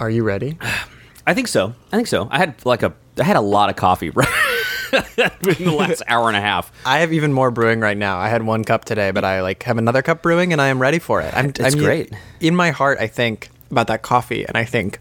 Are you ready? I think so. I think so. I had like a I had a lot of coffee right in the last hour and a half. I have even more brewing right now. I had one cup today, but I like have another cup brewing, and I am ready for it. I'm, That's I'm- great. In my heart, I think about that coffee, and I think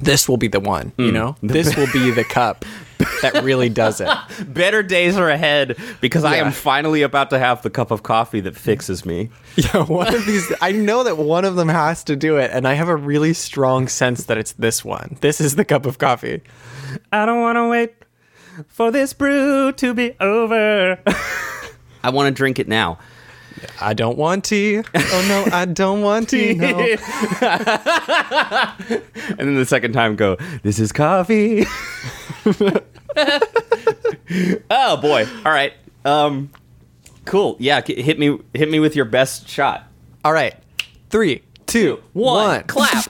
this will be the one. You mm. know, this will be the cup that really does it. Better days are ahead because I am finally about to have the cup of coffee that fixes me. Yeah, one of these. I know that one of them has to do it, and I have a really strong sense that it's this one. This is the cup of coffee. I don't want to wait for this brew to be over. I want to drink it now. I don't want tea. Oh no, I don't want tea. No. And then the second time go, this is coffee. oh boy. All right. Um cool. Yeah, hit me hit me with your best shot. All right, three, two, One. one. Clap.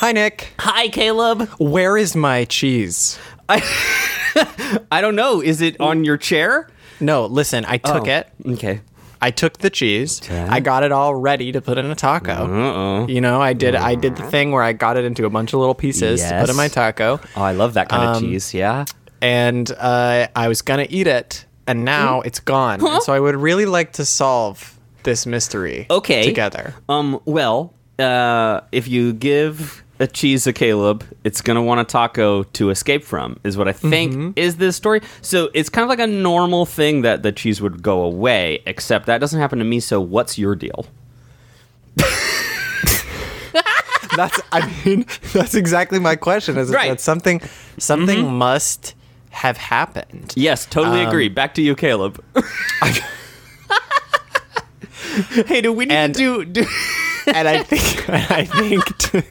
Hi, Nick. Hi Caleb. Where is my cheese? I don't know. Is it on your chair? No, listen. I took Oh. it. Okay. I took the cheese. I got it all ready to put in a taco. Uh-oh. You know, I did. I did the thing where I got it into a bunch of little pieces to put in my taco, Oh, I love that kind of Um, cheese. Yeah. and uh, I was gonna eat it, and now it's gone. And so I would really like to solve this mystery. Okay. together. Um. Well, uh, if you give a cheese to Caleb, it's gonna want a taco to escape from. Is what I think Mm-hmm. is this story. So it's kind of like a normal thing that the cheese would go away, except that doesn't happen to me. So what's your deal? That's. I mean, that's exactly my question. Is Right. that something? Something must have happened. Yes, totally Um, agree. Back to you, Caleb. hey, do we need And- to do? do and I think I think to,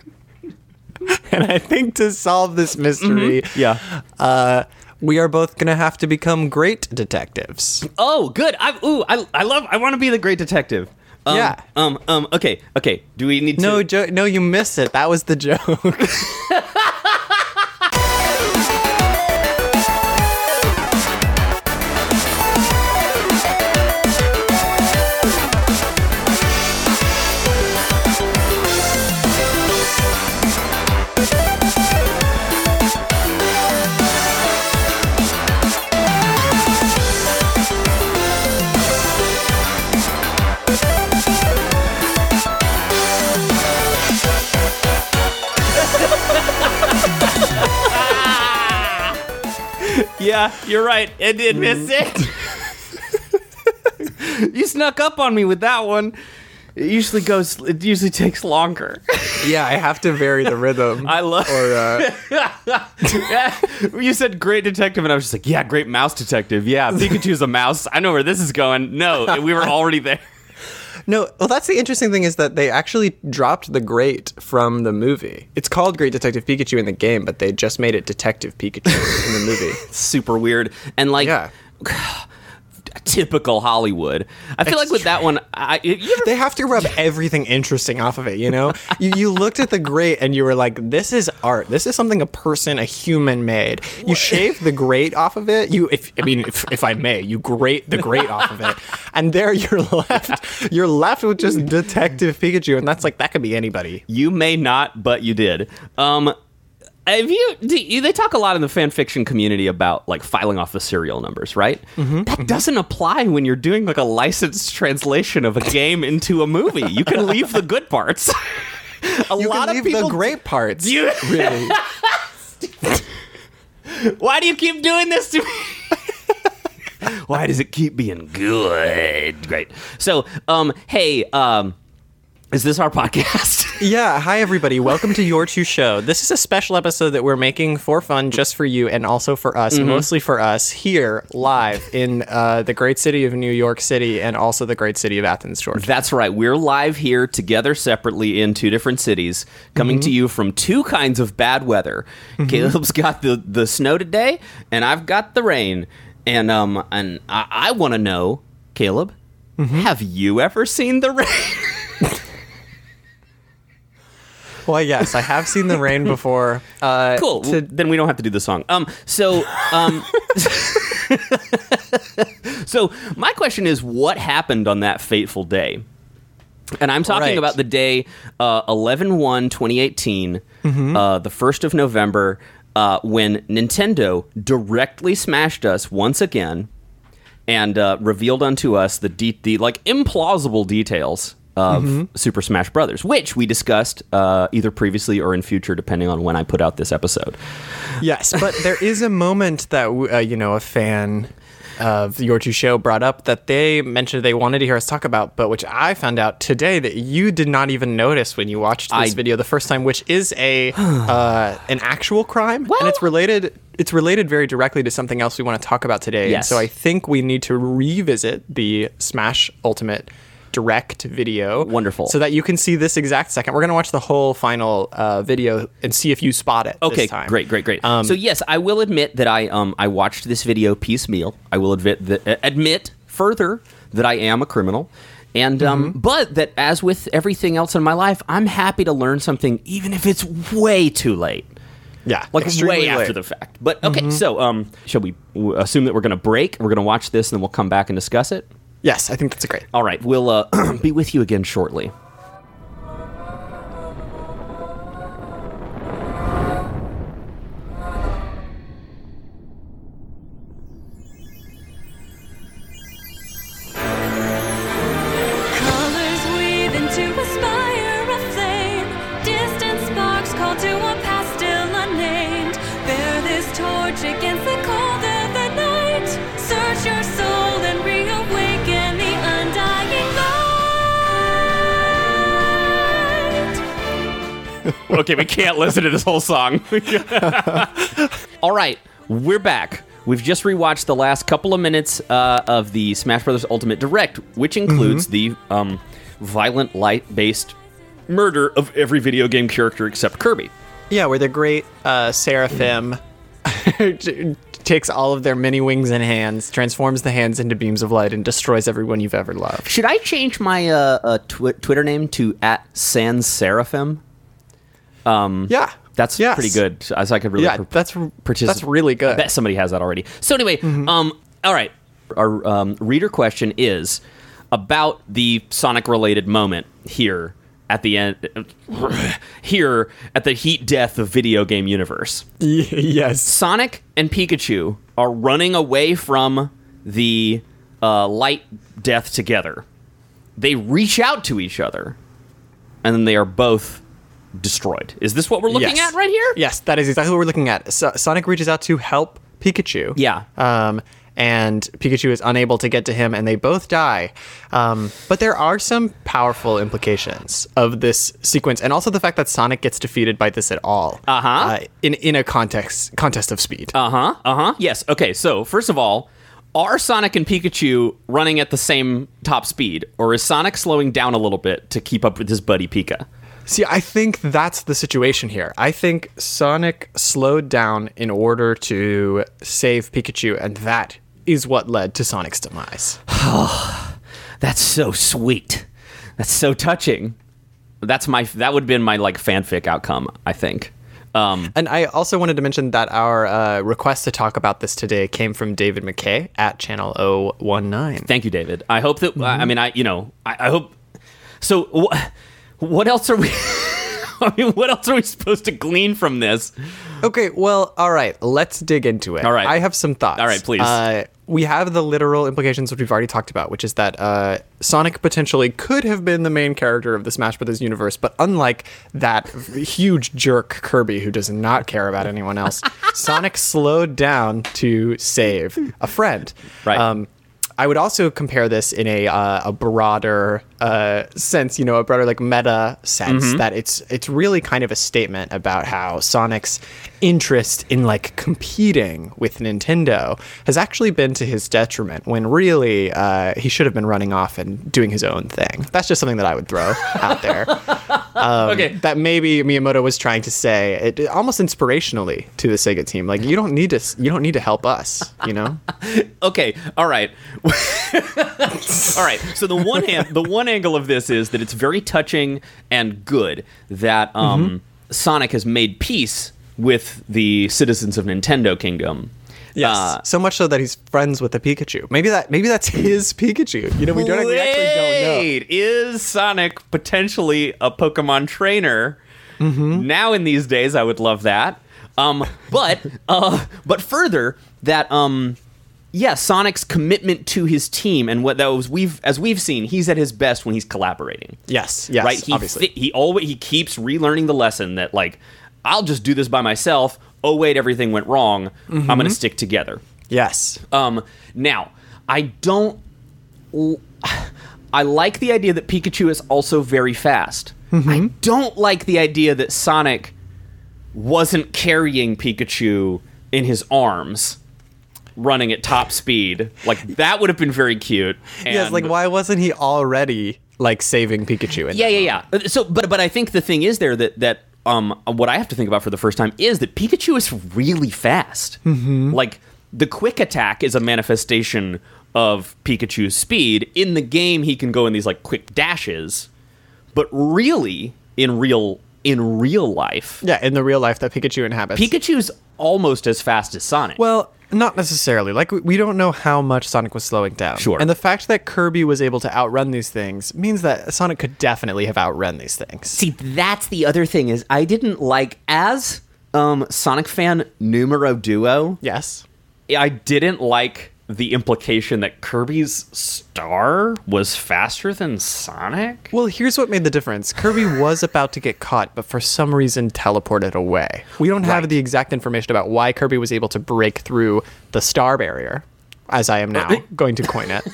and I think to solve this mystery, yeah. uh, we are both gonna have to become great detectives. Oh, good. I ooh, I, I love. I want to be the great detective. Um, Yeah. Um. Um. Okay. Okay. Do we need to? No, jo- no, you missed it. That was the joke. Yeah, you're right. I did miss it. you snuck up on me with that one. It usually goes. It usually takes longer. yeah, I have to vary the rhythm. I love. or uh, yeah, you said great detective, and I was just like, yeah, great mouse detective. Yeah, Pikachu's a mouse. I know where this is going. No, we were already there. No. Well, that's the interesting thing is that they actually dropped the great from the movie. It's called Great Detective Pikachu in the game, but they just made it Detective Pikachu in the movie. Super weird and like. Yeah. Typical Hollywood. I feel like with that one, I you ever They have to rub everything interesting off of it, you know? You, you looked at the grate and you were like, this is art. This is something a person, a human made. You shave the grate off of it. You, if I mean, if, if I may, you grate the grate off of it. And there you're left. You're left with just Detective Pikachu. And that's like, that could be anybody. You may not, but you did. Um, have you, do you? They talk a lot in the fan fiction community about like filing off the serial numbers, right? Mm-hmm. That doesn't apply when you're doing like a licensed translation of a game into a movie. You can leave the good parts. a You lot can of leave people. the great parts. You- really. Why do you keep doing this to me? Why does it keep being good? Great. So, um, hey, um, is this our podcast? Yeah, hi everybody. Welcome to Your Two Show. This is a special episode that we're making for fun, just for you, and also for us, Mm-hmm. mostly for us, here live in uh, the great city of New York City and also the great city of Athens, Georgia. That's right. We're live here together separately in two different cities, coming to you from two kinds of bad weather. Caleb's got the, the snow today, and I've got the rain. And um and I, I want to know, Caleb, have you ever seen the rain? Well, yes, I have seen the rain before. Uh, cool. to- then we don't have to do the song. Um. So um. so my question is, what happened on that fateful day? And I'm talking Right. about the day uh, 11 1 2018, Mm-hmm. uh, the 1st of November, uh, when Nintendo directly smashed us once again and uh, revealed unto us the, de- the like implausible details of Mm-hmm. Super Smash Brothers, which we discussed uh, either previously or in future, depending on when I put out this episode. Yes, but there is a moment that uh, you know a fan of your two show brought up that they mentioned they wanted to hear us talk about, but which I found out today that you did not even notice when you watched this I- video the first time, which is a uh, an actual crime, Well- and it's related. It's related very directly to something else we want to talk about today. And so I think we need to revisit the Smash Ultimate direct video. Wonderful. So that you can see this exact second. We're going to watch the whole final uh, video and see if you spot it. Okay, this time. great, great, great. Um, so yes, I will admit that I um I watched this video piecemeal. I will admit that uh, admit further that I am a criminal. And um, Mm-hmm. but that as with everything else in my life, I'm happy to learn something, even if it's way too late, Yeah, like way after late. Mm-hmm. the fact. But okay, so um, shall we assume that we're going to break? We're going to watch this, and then we'll come back and discuss it. Yes, I think that's great. All right, we'll uh, be with you again shortly. Colors weave into a spire of flame. Distant sparks call to a past still unnamed. Bear this torch against the cold of the night. Search your okay, we can't listen to this whole song. All right, we're back. We've just rewatched the last couple of minutes uh, of the Smash Bros. Ultimate Direct, which includes the um, violent, light-based murder of every video game character except Kirby. Yeah, where the great uh, Seraphim takes all of their many wings and hands, transforms the hands into beams of light, and destroys everyone you've ever loved. Should I change my uh, uh, twi- Twitter name to at Sans Seraphim? Yeah, That's Yes. pretty good. As I could really Yeah, that's particip- that's really good. I bet somebody has that already. So anyway, um, all right. Our um, reader question is about the Sonic-related moment here at the end, here at the heat death of video game universe. Yes. Sonic and Pikachu are running away from the uh, light death together. They reach out to each other, and then they are both destroyed. Is this what we're looking Yes. at right here? Yes, that is exactly what we're looking at. So- Sonic reaches out to help Pikachu. Yeah. Um, and Pikachu is unable to get to him, and they both die. Um, but there are some powerful implications of this sequence, and also the fact that Sonic gets defeated by this at all. Uh-huh. Uh, in in a context contest of speed. Uh huh. Uh huh. Yes. Okay. So first of all, are Sonic and Pikachu running at the same top speed, or is Sonic slowing down a little bit to keep up with his buddy Pika? See, I think that's the situation here. I think Sonic slowed down in order to save Pikachu, and that is what led to Sonic's demise. That's so sweet. That's so touching. That's my. That would have been my like fanfic outcome. I think. Um, And I also wanted to mention that our uh, request to talk about this today came from David McKay at channel 019. thank you, David. I hope that. I mean, I you know, I, I hope. So what? What else are we? I mean, what else are we supposed to glean from this? Okay, well, all right, let's dig into it. All right. I have some thoughts. All right, please. Uh, we have the literal implications, which we've already talked about, which is that uh, Sonic potentially could have been the main character of the Smash Brothers universe, but unlike that huge jerk Kirby who does not care about anyone else, Sonic slowed down to save a friend. Right. Um, I would also compare this in a uh, a broader uh, sense, you know, a broader like meta sense Mm-hmm. that it's it's really kind of a statement about how Sonic's interest in like competing with Nintendo has actually been to his detriment when really uh, he should have been running off and doing his own thing. That's just something that I would throw out there. Um, Okay. That maybe Miyamoto was trying to say it almost inspirationally to the Sega team, like you don't need to you don't need to help us, you know. okay all right all right so the one hand the one angle of this is that it's very touching and good that um, Mm-hmm. sonic has made peace with the citizens of nintendo kingdom Yes. Uh, so much so that he's friends with the Pikachu. Maybe that maybe that's his Pikachu. You know, we don't we actually don't know. is Sonic potentially a Pokemon trainer? Now in these days, I would love that. Um, but uh, but further that um, yeah, Sonic's commitment to his team and what that was we've as we've seen, he's at his best when he's collaborating. Yes, yes, right. He obviously. thi- he always he keeps relearning the lesson that like I'll just do this by myself. Oh wait, everything went wrong. I'm going to stick together. yes. Um, now, I don't. I like the idea that Pikachu is also very fast. I don't like the idea that Sonic wasn't carrying Pikachu in his arms, running at top speed. Like that would have been very cute. yes, like why wasn't he already like saving Pikachu? In yeah, yeah, yeah. So, but but I think the thing is there that that um what I have to think about for the first time is that Pikachu is really fast. Mm-hmm. Like the quick attack is a manifestation of Pikachu's speed. In the game, he can go in these like quick dashes, but really in real in real life, Yeah, in the real life that Pikachu inhabits. Pikachu's almost as fast as Sonic. Well, not necessarily. Like we- don't know how much Sonic was slowing down. Sure. And the fact that Kirby was able to outrun these things means that Sonic could definitely have outrun these things. See, that's the other thing is I didn't like as um Sonic fan numero duo. Yes. I didn't like the implication that Kirby's star was faster than Sonic. Well, here's what made the difference. Kirby was about to get caught, but for some reason teleported away. We don't have Right. the exact information about why Kirby was able to break through the star barrier, as I am now uh, going to coin it.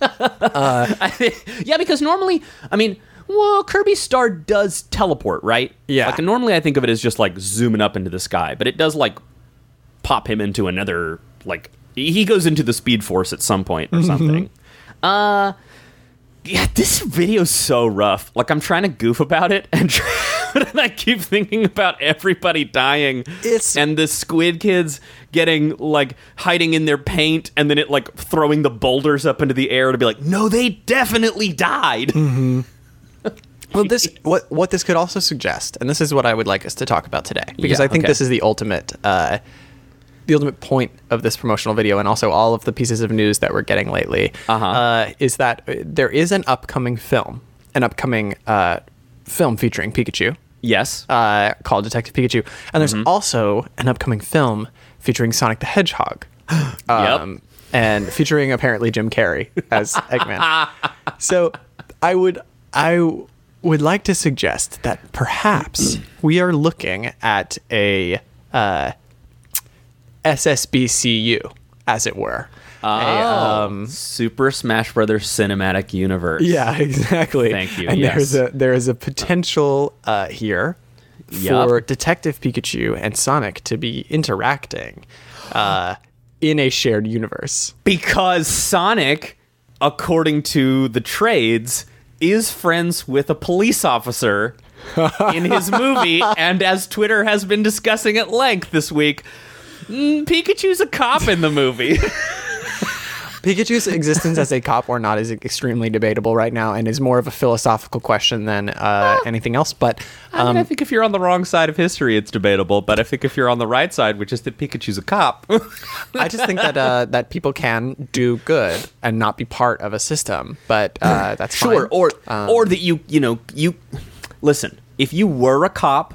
yeah, because normally, I mean, well, Kirby's star does teleport, right? Yeah. Like normally, I think of it as just like zooming up into the sky, but it does like pop him into another like he goes into the Speed Force at some point or something. Uh. Yeah, this video's so rough. Like I'm trying to goof about it, and, and I keep thinking about everybody dying. It's- and the squid kids getting like hiding in their paint, and then it like throwing the boulders up into the air to be like, no, they definitely died. Well, this what what this could also suggest, and this is what I would like us to talk about today, because Yeah, I think okay. this is the ultimate, uh, the ultimate point of this promotional video, and also all of the pieces of news that we're getting lately, Uh-huh. uh, is that there is an upcoming film, an upcoming uh, film featuring Pikachu, Yes. uh, called Detective Pikachu, and there's Mm-hmm. also an upcoming film featuring Sonic the Hedgehog. um, and featuring apparently Jim Carrey as Eggman. so I would I would like to suggest that perhaps we are looking at a uh, SSBCU, as it were. A, um, Super Smash Brothers Cinematic Universe. yeah, exactly. Thank you, And there's a there is a potential uh, here Yup. for Detective Pikachu and Sonic to be interacting uh, in a shared universe. Because Sonic, according to the trades, is friends with a police officer in his movie, and as Twitter has been discussing at length this week, mm, Pikachu's a cop in the movie. Pikachu's existence as a cop or not is extremely debatable right now, and is more of a philosophical question than uh, anything else. But I, mean, um, I think if you're on the wrong side of history, it's debatable. But I think if you're on the right side, which is that Pikachu's a cop, I just think that uh, that people can do good and not be part of a system. But uh, that's sure, fine. or Um, or that you you know you listen. If you were a cop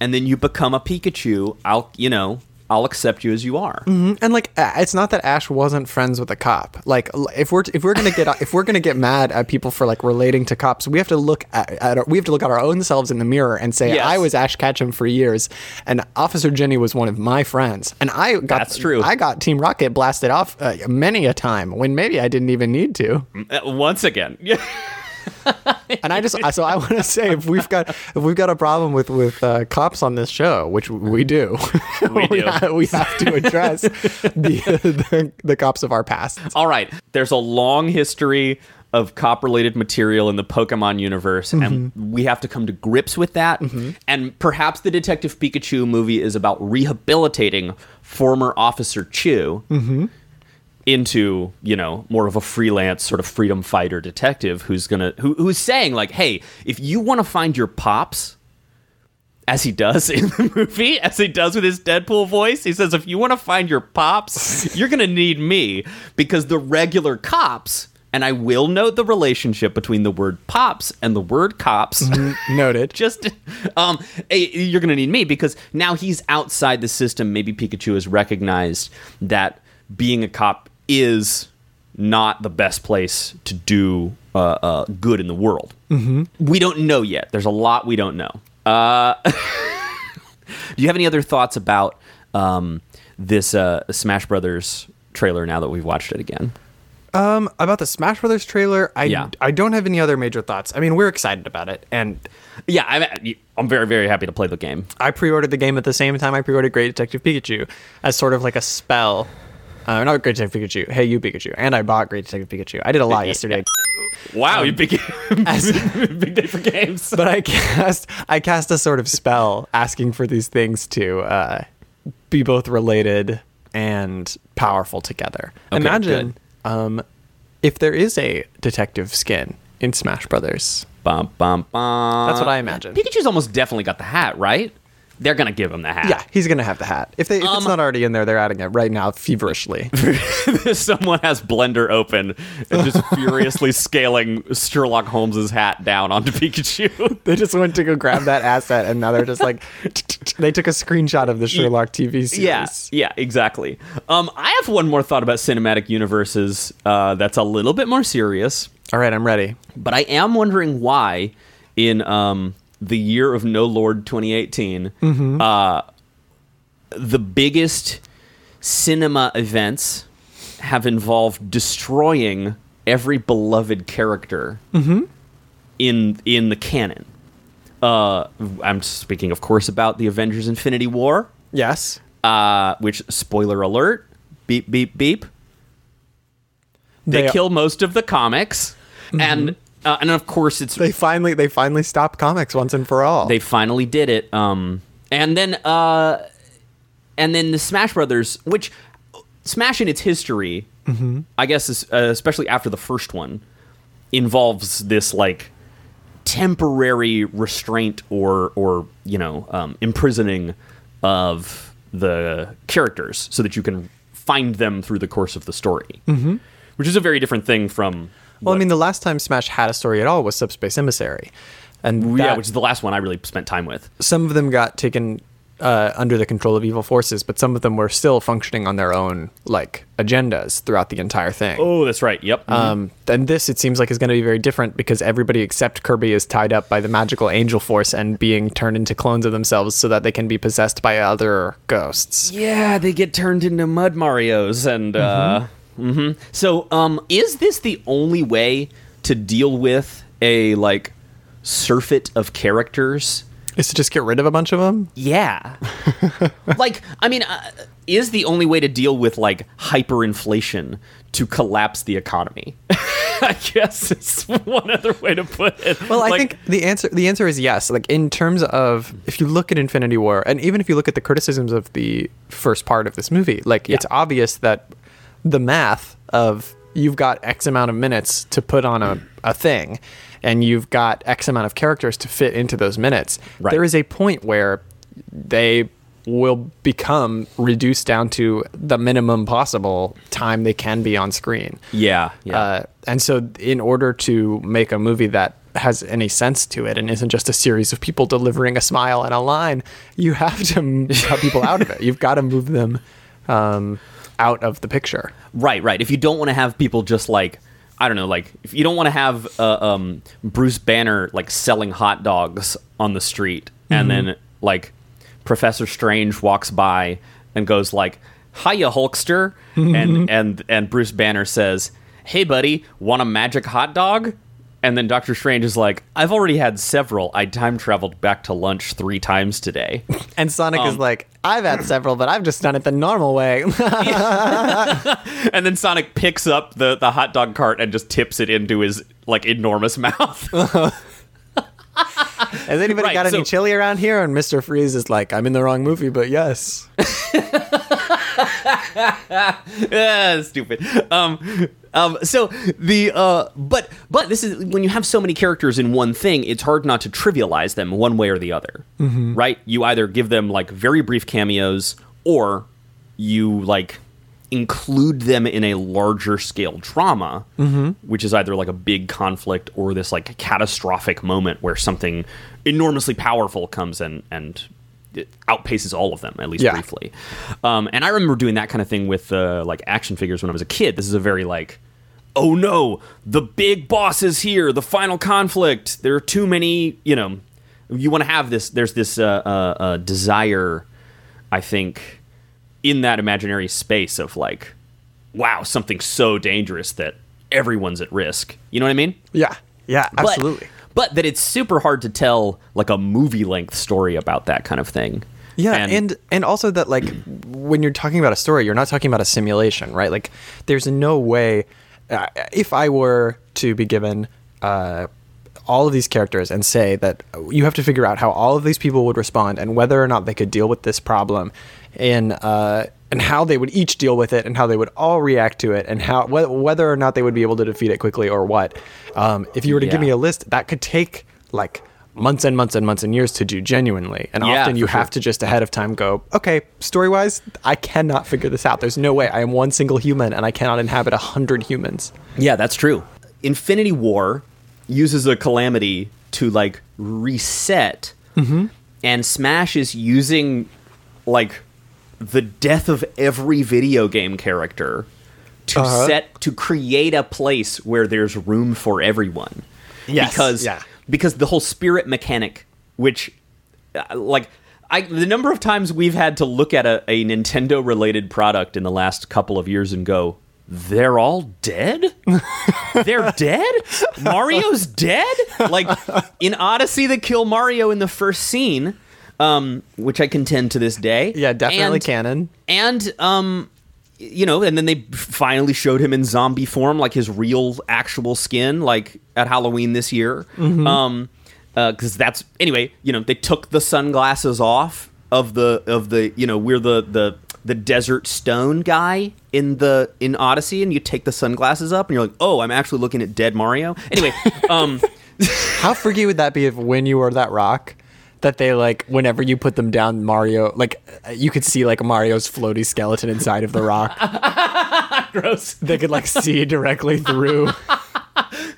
and then you become a Pikachu, I'll you know I'll accept you as you are. And like, it's not that Ash wasn't friends with a cop. Like, if we're if we're gonna get if we're gonna get mad at people for like relating to cops, we have to look at, at our, we have to look at our own selves in the mirror and say, Yes. I was Ash Ketchum for years, and Officer Jenny was one of my friends, and I got That's true. I got Team Rocket blasted off uh, many a time when maybe I didn't even need to. Uh, once again, And I just so I want to say if we've got if we've got a problem with with uh, cops on this show, which we mm-hmm. do, We do. we have to address the, the the cops of our past. all right. There's a long history of cop-related material in the Pokemon universe, and mm-hmm. we have to come to grips with that. Mm-hmm. And perhaps the Detective Pikachu movie is about rehabilitating former Officer Chew. Into you know more of a freelance sort of freedom fighter detective who's gonna who, who's saying like hey if you want to find your pops as he does in the movie as he does with his deadpool voice he says if you want to find your pops you're gonna need me because the regular cops and I will note the relationship between the word pops and the word cops. Noted. Just, um, eh, you're gonna need me because now he's outside the system. Maybe Pikachu has recognized that being a cop is not the best place to do uh, uh, good in the world. Mm-hmm. We don't know yet. There's a lot we don't know. Uh, do you have any other thoughts about um, this uh, Smash Brothers trailer now that we've watched it again? Um, about the Smash Brothers trailer, I Yeah. I don't have any other major thoughts. I mean, we're excited about it, and Yeah, I'm, I'm very, very happy to play the game. I pre-ordered the game at the same time I pre-ordered Great Detective Pikachu as sort of like a spell. Uh, not Great Detective Pikachu. Hey, you Pikachu, and I bought Great Detective Pikachu. I did a lot yesterday, Wow, you big, big day for games. but I cast I cast a sort of spell asking for these things to uh, be both related and powerful together. Okay, Imagine um, if there is a detective skin in Smash Brothers. Bum, bum, bum. That's what I imagine. Pikachu's almost definitely got the hat, right? They're gonna give him the hat. Yeah, he's gonna have the hat. If they if Um, it's not already in there, they're adding it right now feverishly. Someone has Blender open and just furiously scaling Sherlock Holmes's hat down onto Pikachu. they just went to go grab that asset, and now they're just like they took a screenshot of the Sherlock TV series. yeah, yeah, exactly. Um, I have one more thought about cinematic universes uh, that's a little bit more serious. All right, I'm ready. But I am wondering why, in um, the year of No Lord 2018, uh, the biggest cinema events have involved destroying every beloved character in in the canon. Uh, I'm speaking, of course, about the Avengers: Infinity War, Yes. uh, which spoiler alert, beep beep beep. They, They- kill most of the comics, and uh, and of course it's They finally they finally stopped comics once and for all. they finally did it. Um, and then uh, and then the Smash Brothers, which Smash in its history, I guess, is, uh, especially after the first one, involves this like temporary restraint or or you know um, imprisoning of the characters so that you can find them through the course of the story, mm-hmm. which is a very different thing from well, I mean, the last time Smash had a story at all was Subspace Emissary, and yeah, which is the last one I really spent time with. some of them got taken uh, under the control of evil forces, but some of them were still functioning on their own like agendas throughout the entire thing. Oh, that's right. Yep. Um, and this, it seems like, is going to be very different because everybody except Kirby is tied up by the magical angel force and being turned into clones of themselves so that they can be possessed by other ghosts. Yeah, they get turned into mud Mario's, and uh, mhm. so um, is this the only way to deal with a like surfeit of characters? Is to just get rid of a bunch of them? Yeah, like I mean, uh, is the only way to deal with like hyperinflation to collapse the economy? I guess it's one other way to put it. Well, I Like, think the answer the answer is yes. Like in terms of if you look at Infinity War, and even if you look at the criticisms of the first part of this movie, like it's obvious that the math of you've got X amount of minutes to put on a, a thing, and you've got X amount of characters to fit into those minutes. Right. There is a point where they will become reduced down to the minimum possible time they can be on screen. yeah, yeah. Uh, and so, in order to make a movie that has any sense to it and isn't just a series of people delivering a smile and a line, you have to cut people out of it. You've got to move them um, out of the picture. Right, right. If you don't want to have people just like I don't know, like if you don't want to have uh, um, Bruce Banner like selling hot dogs on the street, and then like Professor Strange walks by and goes like, "Hiya, Hulkster," and and and Bruce Banner says, "Hey, buddy, want a magic hot dog?" And then Doctor Strange is like, "I've already had several. I time traveled back to lunch three times today." And Sonic is like, I've had several, but I've just done it the normal way. and then Sonic picks up the, the hot dog cart and just tips it into his like enormous mouth. Has anybody Right, got any so- chili around here? And Mr. Freeze is like, I'm in the wrong movie, but yes. ah, stupid. Um, um, so the uh, but but this is when you have so many characters in one thing, it's hard not to trivialize them one way or the other, right? You either give them like very brief cameos, or you like include them in a larger scale drama, which is either like a big conflict or this like catastrophic moment where something enormously powerful comes in and it outpaces all of them at least Yeah. briefly. Um, and I remember doing that kind of thing with uh, like action figures when I was a kid. This is a very like oh no, the big boss is here, the final conflict. There are too many, you know, you want to have this, there's this uh, uh, uh, desire, I think, in that imaginary space of like, wow, something so dangerous that everyone's at risk. You know what I mean? Yeah. Yeah, absolutely. But, that it's super hard to tell like a movie length story about that kind of thing. Yeah, and, and also that like when you're talking about a story, you're not talking about a simulation, right? Like there's no way uh, if I were to be given uh, all of these characters and say that you have to figure out how all of these people would respond and whether or not they could deal with this problem and uh, and how they would each deal with it and how they would all react to it and how wh- whether or not they would be able to defeat it quickly or what. Um, if you were to give me a list, that could take like months and months and months and years to do genuinely. And Yeah, often you sure. have to just ahead of time go, okay, story wise, I cannot figure this out. There's no way. I am one single human and I cannot inhabit a hundred humans. Yeah, that's true. Infinity War uses a calamity to like reset, Mm-hmm. and Smash is using like the death of every video game character to Uh-huh. set to create a place where there's room for everyone. Yes, because yeah. because the whole spirit mechanic, which uh, like. I, the number of times we've had to look at a, a Nintendo related product in the last couple of years and go, they're all dead? They're dead? Mario's dead? Like in Odyssey, they kill Mario in the first scene, um, which I contend to this day. Yeah, definitely And- canon. And um, you know, and then they finally showed him in zombie form, like his real, actual skin, like at Halloween this year. Um, because that's anyway. You know, they took the sunglasses off of the of the you know we're the the the desert stone guy in the in Odyssey, and you take the sunglasses up, and you're like, oh, I'm actually looking at dead Mario. Anyway, um. How freaky would that be if when you were that rock, that they like whenever you put them down, Mario like uh, you could see like Mario's floaty skeleton inside of the rock. Gross. they could like see directly through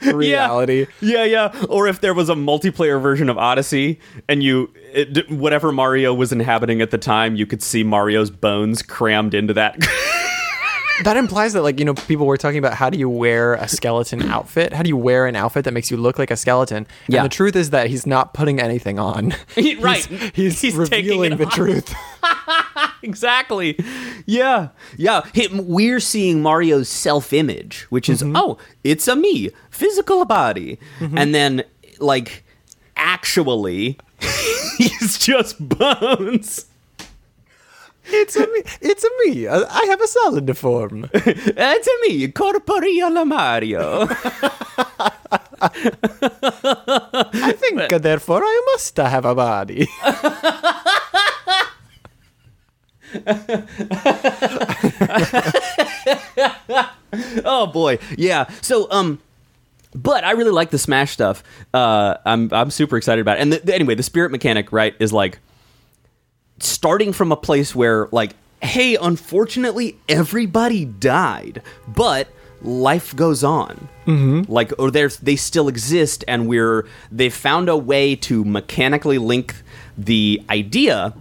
reality. Yeah, yeah. Or if there was a multiplayer version of Odyssey and you, it, whatever Mario was inhabiting at the time, you could see Mario's bones crammed into that. That implies that like you know people were talking about how do you wear a skeleton outfit? How do you wear an outfit that makes you look like a skeleton? Yeah. And the truth is that he's not putting anything on. He- right. He's, He's taking revealing the truth. exactly. Yeah. Yeah. We're seeing Mario's self image, which is, mm-hmm. oh, it's a me, physical body. Mm-hmm. And then, like, actually, he's just bones. It's a me. It's a me. I have a solid form. It's a me, Corporeal Mario. I think therefore I must have a body. oh boy yeah so um but i really like the smash stuff uh i'm i'm super excited about it and the, anyway the spirit mechanic right is like starting from a place where like hey unfortunately everybody died but life goes on mm-hmm. like or there's they still exist and we're they've found a way to mechanically link the idea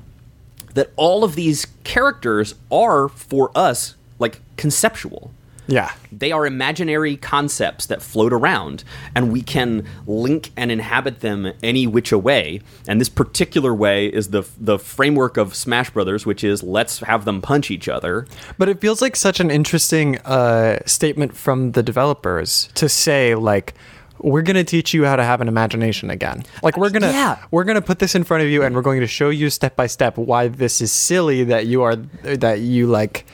that all of these characters are for us like conceptual yeah. they are imaginary concepts that float around, and we can link and inhabit them any which way. And this particular way is the the framework of Smash Brothers, which is let's have them punch each other. But it feels like such an interesting uh, statement from the developers to say like we're going to teach you how to have an imagination again. Like we're going to Yeah. we're going to put this in front of you and we're going to show you step by step why this is silly that you are that you like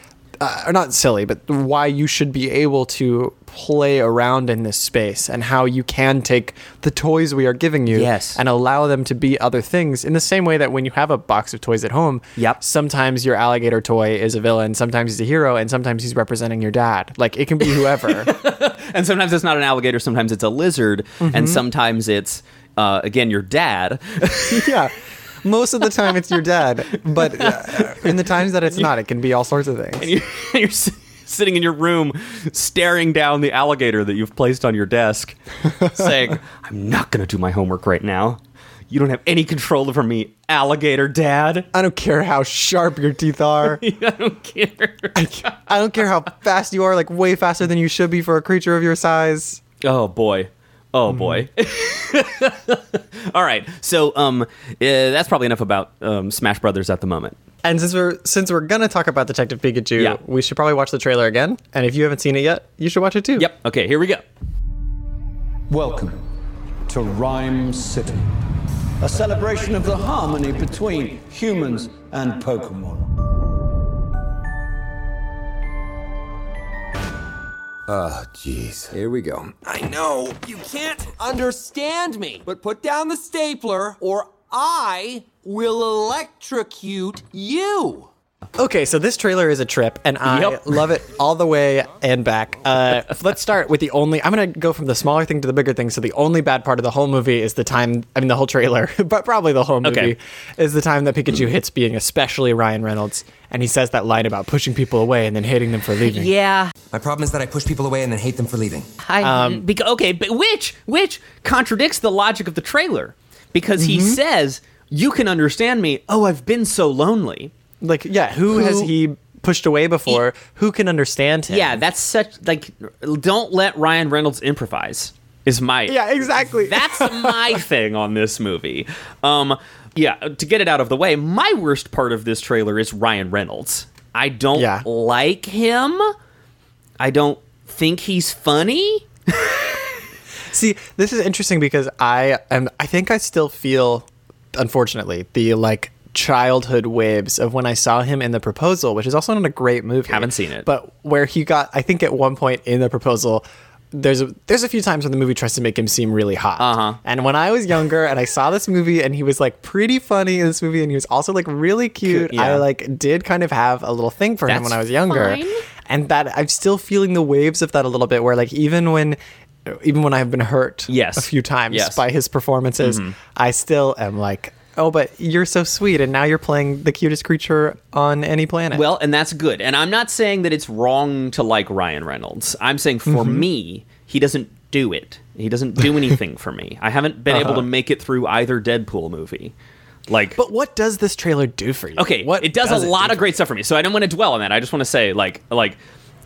uh, or not silly, but why you should be able to play around in this space and how you can take the toys we are giving you Yes. and allow them to be other things in the same way that when you have a box of toys at home, Yep. sometimes your alligator toy is a villain, sometimes he's a hero, and sometimes he's representing your dad. Like it can be whoever. And sometimes it's not an alligator, sometimes it's a lizard, and sometimes it's uh, again your dad. yeah. Most of the time it's your dad, but uh, in the times that it's not, it can be all sorts of things. and you're, you're, s- sitting in your room, staring down the alligator that you've placed on your desk, saying, "I'm not going to do my homework right now. You don't have any control over me, alligator dad. I don't care how sharp your teeth are. I don't care." I don't care how fast you are, like way faster than you should be for a creature of your size. Oh boy. Oh boy. All right. So um uh, that's probably enough about um, Smash Brothers at the moment. And since we're since we're gonna talk about Detective Pikachu, Yeah. we should probably watch the trailer again. And if you haven't seen it yet, you should watch it too. Yep. Okay, here we go. Welcome to Ryme City, a celebration of the harmony between humans and Pokemon. Ah, oh, jeez. Here we go. I know you can't understand me, but put down the stapler or I will electrocute you. Okay, so this trailer is a trip, and I Yep. love it all the way and back. Uh, let's start with the only. I'm gonna go from the smaller thing to the bigger thing. So the only bad part of the whole movie is the time. I mean, the whole trailer, but probably the whole movie Okay. is the time that Pikachu hits being especially Ryan Reynolds, and he says that line about pushing people away and then hating them for leaving. Yeah. My problem is that I push people away and then hate them for leaving. I, Um, beca- okay, but which which contradicts the logic of the trailer because he Mm-hmm. says you can understand me. Oh, I've been so lonely. Like, yeah, who, has he pushed away before? who can understand him? Yeah, that's such like don't let Ryan Reynolds improvise. Is my yeah, exactly. That's my thing on this movie. Um, yeah, to get it out of the way, my worst part of this trailer is Ryan Reynolds. I don't Yeah. like him. I don't think he's funny. See, this is interesting because I am. I think I still feel, unfortunately, the like childhood waves of when I saw him in the proposal, which is also not a great movie. Haven't seen it. but where he got. I think at one point in the proposal. There's a, there's a few times when the movie tries to make him seem really hot. Uh-huh. And when I was younger and I saw this movie and he was like pretty funny in this movie and he was also like really cute, Yeah. I like did kind of have a little thing for him when I was younger fine. and that I'm still feeling the waves of that a little bit. Where like even when, even when I've been hurt, Yes. a few times Yes. Mm-hmm. by his performances, I still am like, oh, but you're so sweet, and now you're playing the cutest creature on any planet. Well, and that's good. And I'm not saying that it's wrong to like Ryan Reynolds. I'm saying for Mm-hmm. me, he doesn't do it. He doesn't do anything for me. I haven't been able to make it through either Deadpool movie. Like Uh-huh. but what does this trailer do for you? Okay, what it does, a lot of great stuff for me. So I don't want to dwell on that. I just want to say, like, like,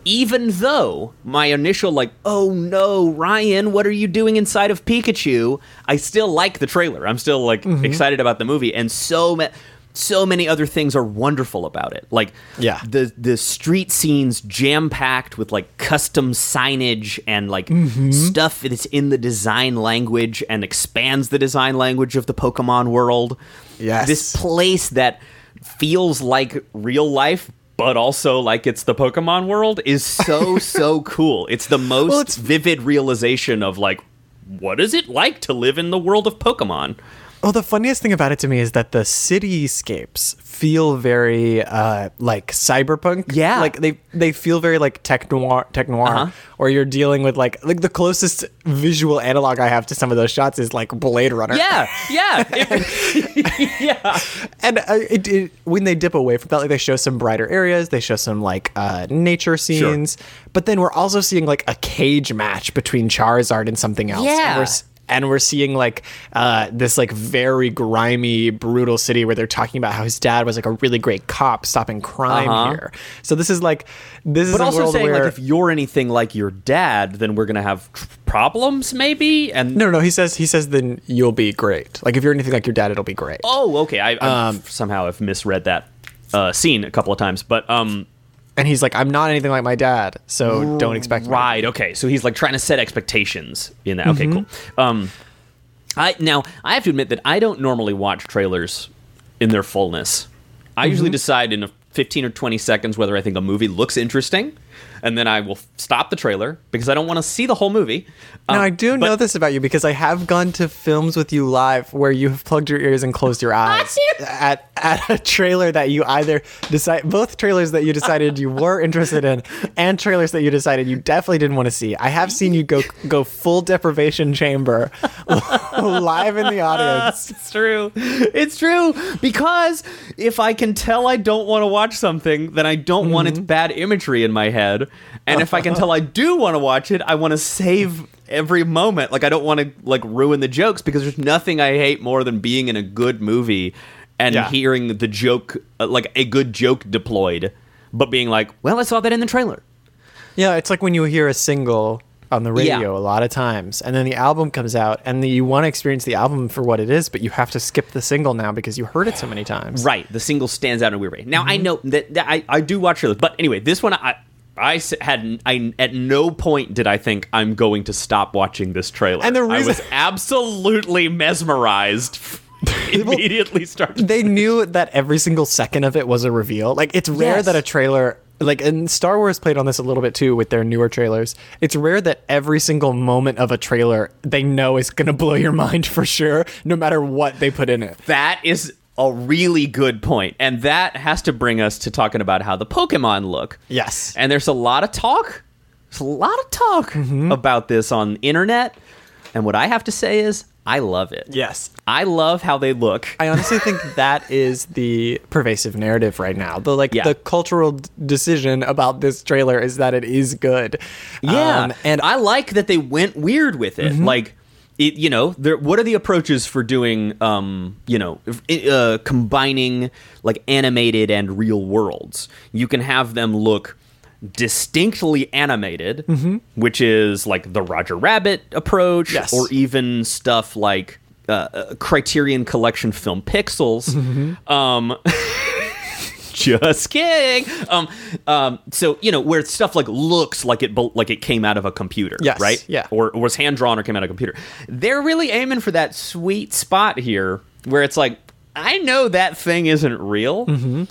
even though my initial like, oh no, Ryan, what are you doing inside of Pikachu? I still like the trailer. I'm still like Mm-hmm. excited about the movie, and so ma- so many other things are wonderful about it. Like, Yeah. the the street scenes jam packed with like custom signage and like Mm-hmm. stuff that's in the design language and expands the design language of the Pokemon world. Yes. This place that feels like real life but also like it's the Pokemon world is so so cool. It's the most Well, it's- vivid realization of like what is it like to live in the world of Pokemon? Well, the funniest thing about it to me is that the cityscapes feel very uh, like cyberpunk. Yeah. like they they feel very like tech noir, tech noir, Uh-huh. or you're dealing with like like the closest visual analog I have to some of those shots is like Blade Runner. Yeah, yeah. It- yeah. and uh, it, it, when they dip away from that, like they show some brighter areas, they show some like uh, nature scenes, sure. but then we're also seeing like a cage match between Charizard and something else. Yeah. And we're, s- and we're seeing like uh, this like very grimy, brutal city where they're talking about how his dad was like a really great cop stopping crime Uh-huh. here. So this is like this is But a also saying where like if you're anything like your dad, then we're gonna have tr- problems, maybe. And no, no, no. He says he says then you'll be great. Like if you're anything like your dad, it'll be great. oh, okay. I, I Um, somehow have misread that uh, scene a couple of times, but um, And he's like, I'm not anything like my dad, so don't expect me. Right. Okay. So he's like trying to set expectations in that. Okay. Cool. Um, I now I have to admit that I don't normally watch trailers in their fullness. I usually decide in a 15 or 20 seconds whether I think a movie looks interesting, and then I will stop the trailer because I don't want to see the whole movie. Now Um, I do but- know this about you because I have gone to films with you live where you have plugged your ears and closed your eyes at at a trailer that you either decide both trailers that you decided you were interested in and trailers that you decided you definitely didn't want to see. I have seen you go go full deprivation chamber live in the audience. It's true. It's true because if I can tell I don't want to watch something, then I don't want its bad imagery in my head. And if I can tell I do want to watch it, I want to save every moment. Like I don't want to like ruin the jokes because there's nothing I hate more than being in a good movie and Yeah. hearing the joke uh, like a good joke deployed, but being like, "Well, I saw that in the trailer." Yeah, it's like when you hear a single on the radio Yeah. a lot of times, and then the album comes out, and you want to experience the album for what it is, but you have to skip the single now because you heard it so many times. Right, the single stands out in a weird way. Now I Mm-hmm. know that, that I, I do watch trailers, but anyway, this one I I had I at no point did I think I'm going to stop watching this trailer. And the I was absolutely mesmerized. immediately started. They knew that every single second of it was a reveal. Like it's rare Yes. that a trailer like and Star Wars played on this a little bit too with their newer trailers. It's rare that every single moment of a trailer they know is going to blow your mind for sure no matter what they put in it. That is a really good point, and that has to bring us to talking about how the Pokemon look. Yes. and there's a lot of talk. There's a lot of talk Mm-hmm. about this on the internet, and what I have to say is I love it. Yes. I love how they look. I honestly think that is the pervasive narrative right now. The like Yeah. the cultural d- decision about this trailer is that it is good. Yeah, Um, and I like that they went weird with it. Like, it, you know, there, what are the approaches for doing, um, you know, uh, combining like animated and real worlds? You can have them look distinctly animated, which is like the Roger Rabbit approach, Yes. or even stuff like. Uh, uh, Criterion Collection film Pixels, um, just kidding. Um, um, so you know where stuff like looks like it like it came out of a computer, Yes, right? yeah. or, or was hand drawn or came out of a computer. They're really aiming for that sweet spot here, where it's like I know that thing isn't real, Mm-hmm.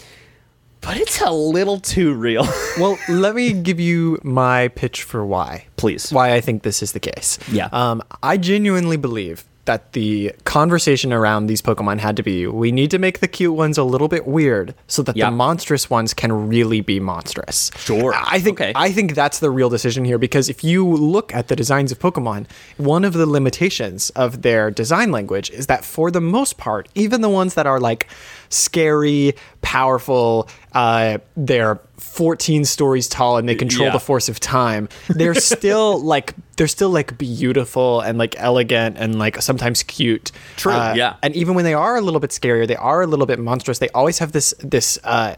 but it's a little too real. well, let me give you my pitch for why. Please. Why I think this is the case. Yeah. Um, I genuinely believe that the conversation around these Pokemon had to be we need to make the cute ones a little bit weird so that Yep. the monstrous ones can really be monstrous. Sure. I think Okay. I think that's the real decision here because if you look at the designs of Pokemon, one of the limitations of their design language is that for the most part, even the ones that are like scary, powerful, uh, they're 14 stories tall and they control Yeah. the force of time. They're still like they're still like beautiful and like elegant and like sometimes cute. True, Uh, yeah. And even when they are a little bit scarier, they are a little bit monstrous. They always have this this uh,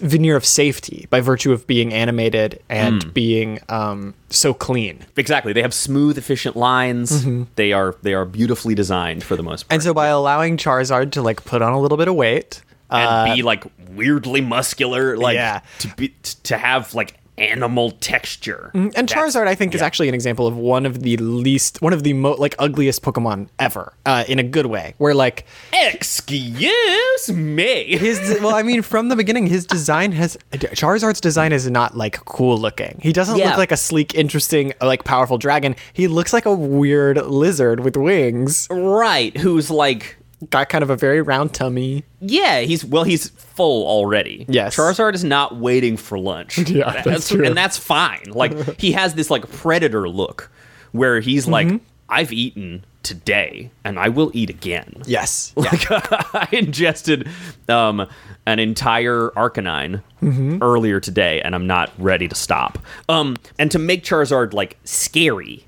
veneer of safety by virtue of being animated and Hmm. being um, so clean. exactly. They have smooth, efficient lines. They are they are beautifully designed for the most part. Mm-hmm. And so by allowing Charizard to like put on a little bit of weight, and uh, be like weirdly muscular, like yeah. to be to have like animal texture. Mm, and That's- Charizard, I think, is actually an example of one of the least, one of the mo- like ugliest Pokemon ever, uh, in a good way. Where like Excuse me. his, well, I mean, from the beginning, his design has Charizard's design is not like cool looking. He doesn't Yeah. look like a sleek, interesting, uh, like powerful dragon. He looks like a weird lizard with wings. right, who's like Got kind of a very round tummy. yeah, he's well, he's full already. Yes. Charizard is not waiting for lunch. Yeah, that's true. and that's fine. Like he has this like predator look, where he's Mm-hmm. like, I've eaten today, and I will eat again. Yes. Like I ingested um, an entire Arcanine Mm-hmm. earlier today, and I'm not ready to stop. Um, and to make Charizard like scary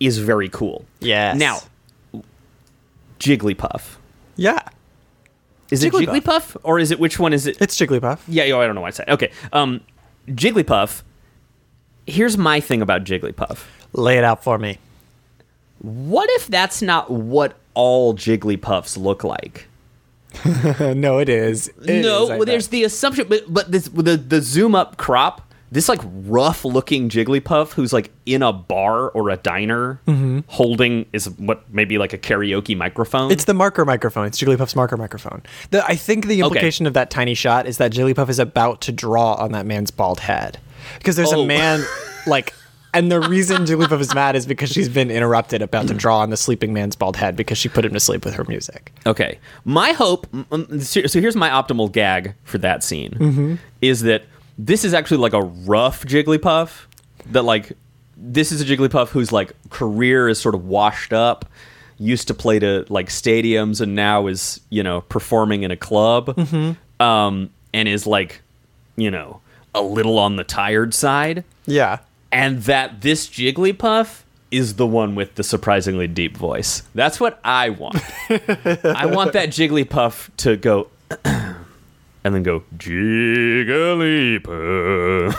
is very cool. Mm-hmm. Yes. Now, Jigglypuff. Yeah. Is it Jigglypuff. Jigglypuff or is it which one is it? It's Jigglypuff. yeah, yo, I don't know what I said. Okay, um, Jigglypuff. Here's my thing about Jigglypuff. Lay it out for me. What if that's not what all Jigglypuffs look like? no, it is. It no, is, well, there's the assumption, but but this the the zoom up crop. This like rough looking Jigglypuff who's like in a bar or a diner holding is what maybe like a karaoke microphone. It's the marker microphone. It's Jigglypuff's marker microphone. The, I think the implication of that tiny shot is that Jigglypuff is about to draw on that man's bald head. Because there's Oh. a man, like, and the reason Jigglypuff is mad is because she's been interrupted about to draw on the sleeping man's bald head because she put him to sleep with her music. Okay. My hope. mm, mm, So so here's my optimal gag for that scene: is that this is actually like a rough Jigglypuff. That like this is a Jigglypuff whose like career is sort of washed up. Used to play to like stadiums and now is you know performing in a club, um, and is like you know a little on the tired side, Yeah. and that this Jigglypuff is the one with the surprisingly deep voice. That's what I want. I want that Jigglypuff to go and then go Jigglypuff.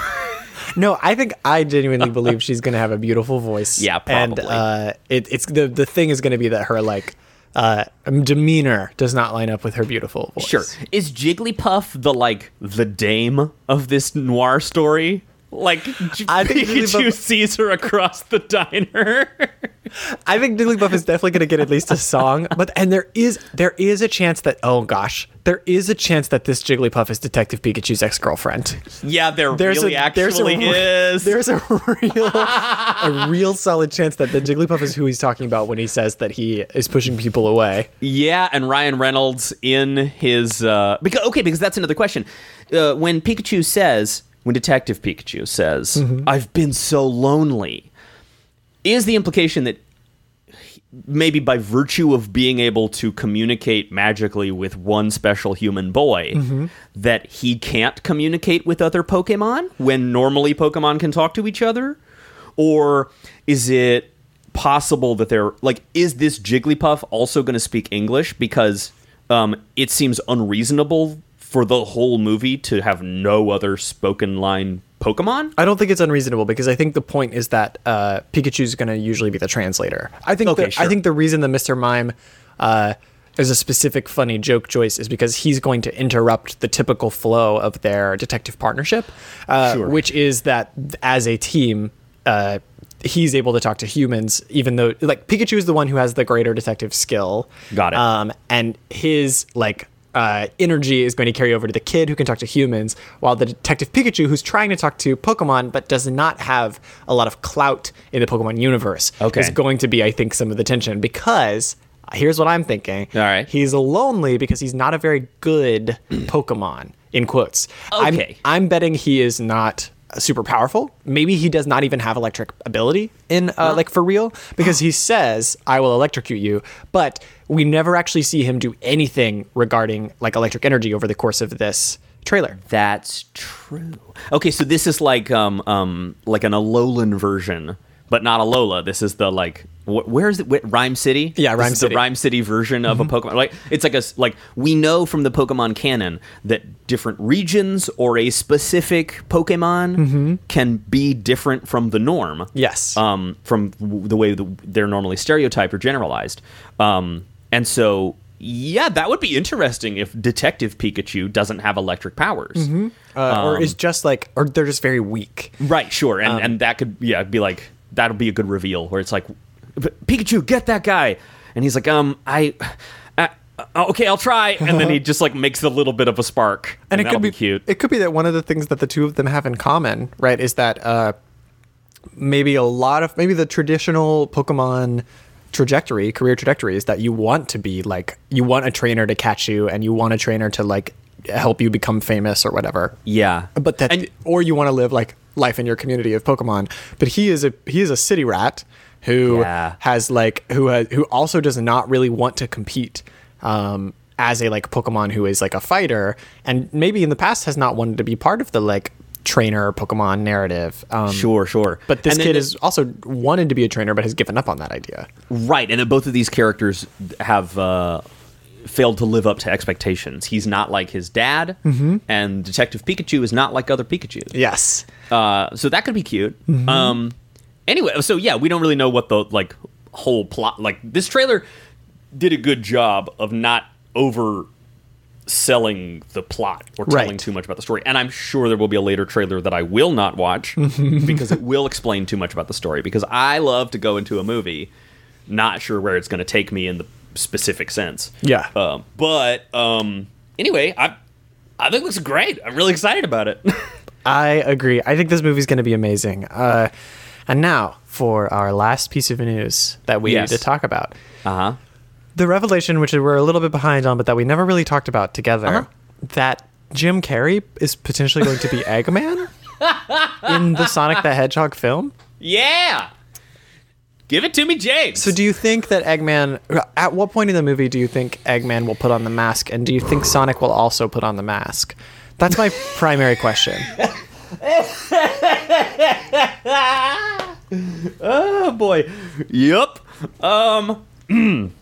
No, I think I genuinely believe she's gonna have a beautiful voice. Yeah, And probably. uh, it, it's the the thing is gonna be that her like uh, demeanor does not line up with her beautiful voice. Sure. Is Jigglypuff the like the dame of this noir story? Like I think Pikachu sees her across the diner. I think Jigglypuff is definitely going to get at least a song, but and there is there is a chance that oh gosh, there is a chance that this Jigglypuff is Detective Pikachu's ex girlfriend. yeah, there There's really a there's a actually is. there's a real a real solid chance that the Jigglypuff is who he's talking about when he says that he is pushing people away. Yeah, and Ryan Reynolds in his uh because okay, because that's another question. Uh, when Pikachu says, when Detective Pikachu says, Mm-hmm. "I've been so lonely," is the implication that maybe by virtue of being able to communicate magically with one special human boy, Mm-hmm. that he can't communicate with other Pokemon when normally Pokemon can talk to each other? Or is it possible that they're like, is this Jigglypuff also going to speak English? Because um, it seems unreasonable for the whole movie to have no other spoken line Pokemon. I don't think it's unreasonable because I think the point is that uh, is going to usually be the translator. I think. Okay, the, sure. I think the reason that Mr. Mime uh, is a specific funny joke choice is because he's going to interrupt the typical flow of their detective partnership, uh, Sure. which is that as a team. Uh, He's able to talk to humans, even though like Pikachu is the one who has the greater detective skill. Got it. Um, and his like uh, energy is going to carry over to the kid who can talk to humans, while the detective Pikachu, who's trying to talk to Pokemon but does not have a lot of clout in the Pokemon universe, Okay. is going to be, I think, some of the tension because. Here's what I'm thinking. All right. He's lonely because he's not a very good Pokemon, in quotes. Okay. I'm, I'm betting he is not super powerful. Maybe he does not even have electric ability in uh, like for real because he says I will electrocute you, but we never actually see him do anything regarding like electric energy over the course of this trailer. That's true. Okay, so this is like um um like an Alolan version, but not Alola. This is the like wh- where is it? Wh- Ryme City. Yeah, This Ryme is City. The Ryme City version of a Pokemon. Like it's like a like we know from the Pokemon canon that different regions or a specific Pokemon can be different from the norm. Yes. Um, from w- the way the, they're normally stereotyped or generalized. Um, and so. Yeah, that would be interesting if Detective Pikachu doesn't have electric powers. Uh, or is just like or they're just very weak. Right, sure, Um, and and that could yeah be like that'll be a good reveal where it's like Pikachu, get that guy, and he's like, um, I. Uh, okay, I'll try, and then he just like makes a little bit of a spark, and, and it could be, cute. It could be that one of the things that the two of them have in common, right, is that uh, maybe a lot of maybe the traditional Pokemon trajectory, career trajectory, is that you want to be like you want a trainer to catch you, and you want a trainer to like help you become famous or whatever. yeah, But that, And- or you want to live like life in your community of Pokemon. But he is a he is a city rat who Yeah. has like who has who also does not really want to compete um, as a like Pokemon who is like a fighter, and maybe in the past has not wanted to be part of the like trainer Pokemon narrative. Um, sure, sure. But this kid has also wanted to be a trainer, but has given up on that idea. right, and then both of these characters have uh, failed to live up to expectations. He's not like his dad, Mm-hmm. and Detective Pikachu is not like other Pikachu's. Yes. Uh, so that could be cute. Mm-hmm. Um, anyway, so yeah, we don't really know what the like whole plot. Like this trailer did a good job of not over selling the plot or telling Right. too much about the story. And I'm sure there will be a later trailer that I will not watch because it will explain too much about the story. Because I love to go into a movie not sure where it's going to take me in the specific sense. Yeah. Um, but um, anyway, I I think it looks great. I'm really excited about it. I agree. I think this movie's going to be amazing. Uh, and now for our last piece of news that we Yes. need to talk about. Uh huh. The revelation, which we're a little bit behind on, but that we never really talked about together, Uh-huh. that Jim Carrey is potentially going to be Eggman in the Sonic the Hedgehog film. Yeah. Give it to me, James. So, do you think that Eggman, at what point in the movie do you think Eggman will put on the mask? And do you think Sonic will also put on the mask? That's my primary question. oh boy. Yep. Um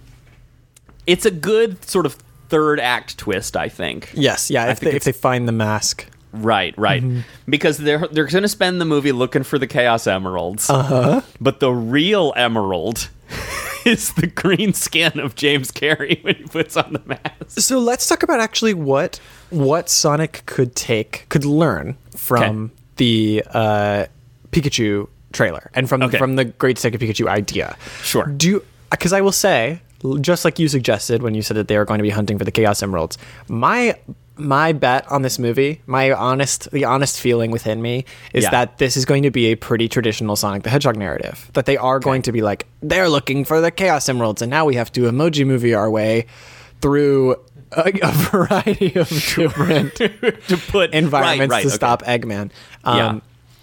it's a good sort of third act twist, I think. Yes, yeah. If think they, if they find the mask, Right, right. Because they're they're going to spend the movie looking for the Chaos Emeralds. Uh huh. But the real emerald is the green skin of James Carrey when he puts on the mask. So let's talk about actually what what Sonic could take, could learn from Okay. the uh, Pikachu trailer and from Okay. from the Great Stick of Pikachu idea. Sure. Do because I will say, just like you suggested when you said that they were going to be hunting for the Chaos Emeralds, my my bet on this movie, my honest the honest feeling within me is Yeah. that this is going to be a pretty traditional Sonic the Hedgehog narrative. That they are going to be like they're looking for the Chaos Emeralds, and now we have to emoji movie our way through a, a variety of different to put environments right, right, to okay. stop Eggman. Um, Yeah.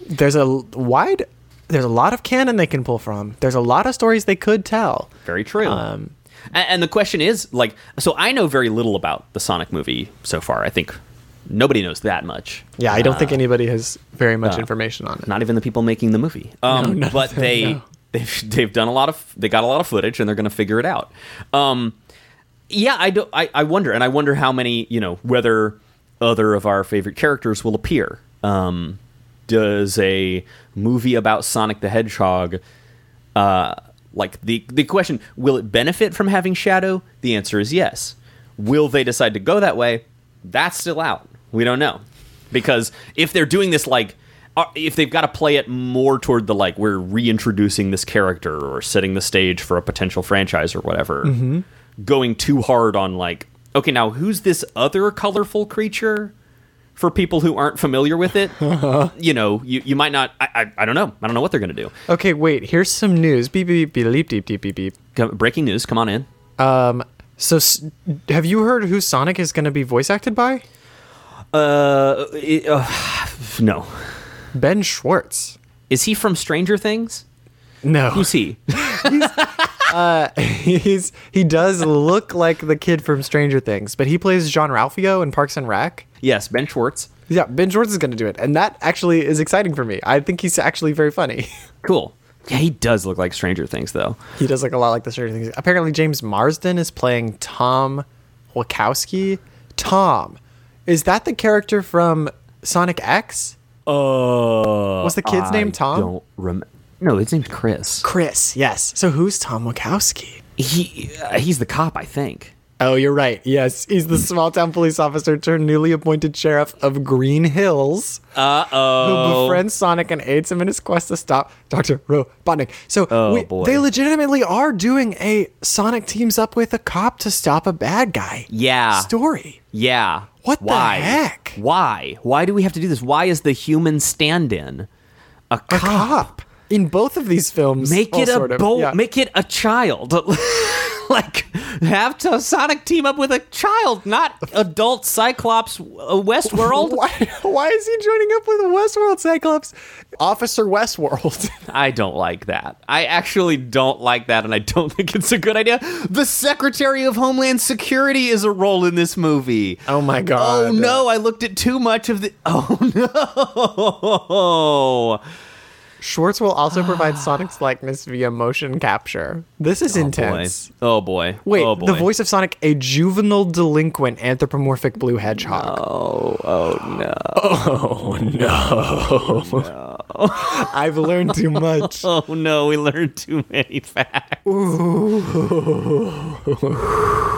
There's a wide, there's a lot of canon they can pull from. There's a lot of stories they could tell. Very true. Um, and, the question is, like, so I know very little about the Sonic movie so far. I think nobody knows that much. Yeah, I don't think anybody has very much information on it. Not even the people making the movie. Um, of but they no. they've they've done a lot of they got a lot of footage and they're going to figure it out. Um, yeah, I do. I, I wonder, and I wonder how many you know whether other of our favorite characters will appear. Um, does a movie about Sonic the Hedgehog? Uh, like the the question, will it benefit from having Shadow? The answer is yes. Will they decide to go that way? That's still out. We don't know because if they're doing this like uh, if they've got to play it more toward the like we're reintroducing this character or setting the stage for a potential franchise or whatever going too hard on like okay now who's this other colorful creature for people who aren't familiar with it you know you, you might not I, I, I don't know i don't know what they're going to do Okay, wait. Here's some news. Beep beep beep beep beep beep beep beep. Come- breaking news come on in Um, so s- have you heard who Sonic is going to be voice acted by? uh, it- uh no Ben Schwartz. is he from stranger things No, who's he he's he does look like the kid from Stranger Things, but he plays Jean-Ralphio in Parks and Rec. yes ben schwartz Yeah, Ben Schwartz is going to do it, and that actually is exciting for me. I think he's actually very funny. cool yeah he does look like stranger things though he does look a lot like the Stranger Things. Apparently, James Marsden is playing Tom Wachowski. Tom, is that the character from Sonic X? Uh, Was the kid's name I Tom? Don't rem- No, his name's Chris. Chris, yes. So who's Tom Wachowski? He uh, he's the cop, I think. Oh, you're right. Yes, he's the small town police officer turned newly appointed sheriff of Green Hills. Uh oh. who befriends Sonic and aids him in his quest to stop Dr. Robotnik. So Oh, we- boy. they legitimately are doing a Sonic teams up with a cop to stop a bad guy Yeah. story. Yeah. What the Why? heck? Why? Why do we have to do this? Why is the human stand-in a A cop? cop in both of these films. Make it a sort of, bo- yeah. Make it a child. like have to Sonic team up with a child, not adult Cyclops uh, Westworld. Why, why is he joining up with Westworld Cyclops? Officer Westworld. I don't like that. I actually don't like that, and I don't think it's a good idea. The Secretary of Homeland Security is a role in this movie. oh my god. Oh no, I looked at too much of the. Oh no. Schwartz will also provide ah. Sonic's likeness via motion capture. This is oh, intense. Boy. Oh boy. Wait, oh, boy. the voice of Sonic, a juvenile delinquent anthropomorphic blue hedgehog. Oh, no. oh no. I've learned too much. Oh no, we learned too many facts.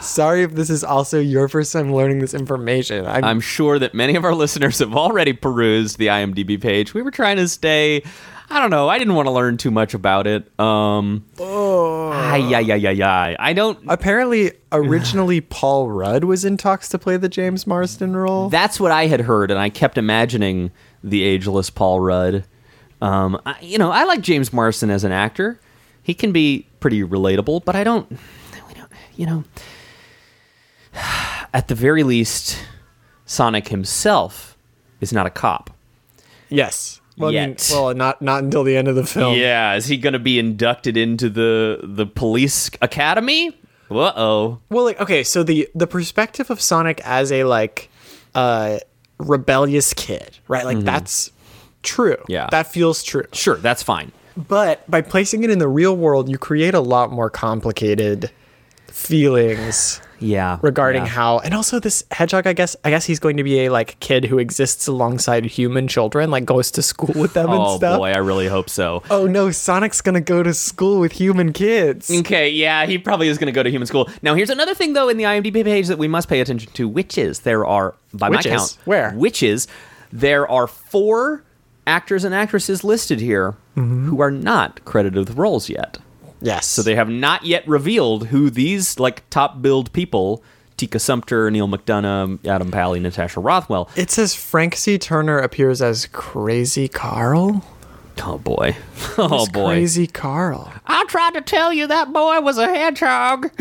Sorry if this is also your first time learning this information. I'm, I'm sure that many of our listeners have already perused the IMDb page. We were trying to stay. I don't know. I didn't want to learn too much about it. Um. Oh. Ay, ay, ay, ay. I don't. apparently originally Paul Rudd was in talks to play the James Marsden role. That's what I had heard, and I kept imagining the ageless Paul Rudd. Um, I, you know, I like James Marsden as an actor. He can be pretty relatable, but I don't. We don't. You know, at the very least, Sonic himself is not a cop. yes. Well, I mean, well, not not until the end of the film. Yeah, is he going to be inducted into the the police academy? Uh oh. Well, like okay, so the the perspective of Sonic as a like uh rebellious kid, right? Like mm-hmm. that's true. Yeah. That feels true. Sure, that's fine. But by placing it in the real world, you create a lot more complicated feelings Yeah. regarding yeah. how and also this hedgehog i guess i guess he's going to be a like kid who exists alongside human children like goes to school with them and Oh stuff boy, I really hope so. oh no sonic's gonna go to school with human kids Okay, yeah, he probably is going to go to human school. Now, here's another thing, though, in the IMDb page that we must pay attention to, which is there are, by Which my count, Where? witches there are four actors and actresses listed here Mm-hmm. who are not credited with roles yet. Yes So they have not yet revealed who these like top billed people. Tika Sumpter, Neal McDonough, Adam Pally, Natasha Rothwell. it says frank c turner appears as crazy carl Oh boy. Oh Who's boy. crazy carl I tried to tell you that boy was a hedgehog.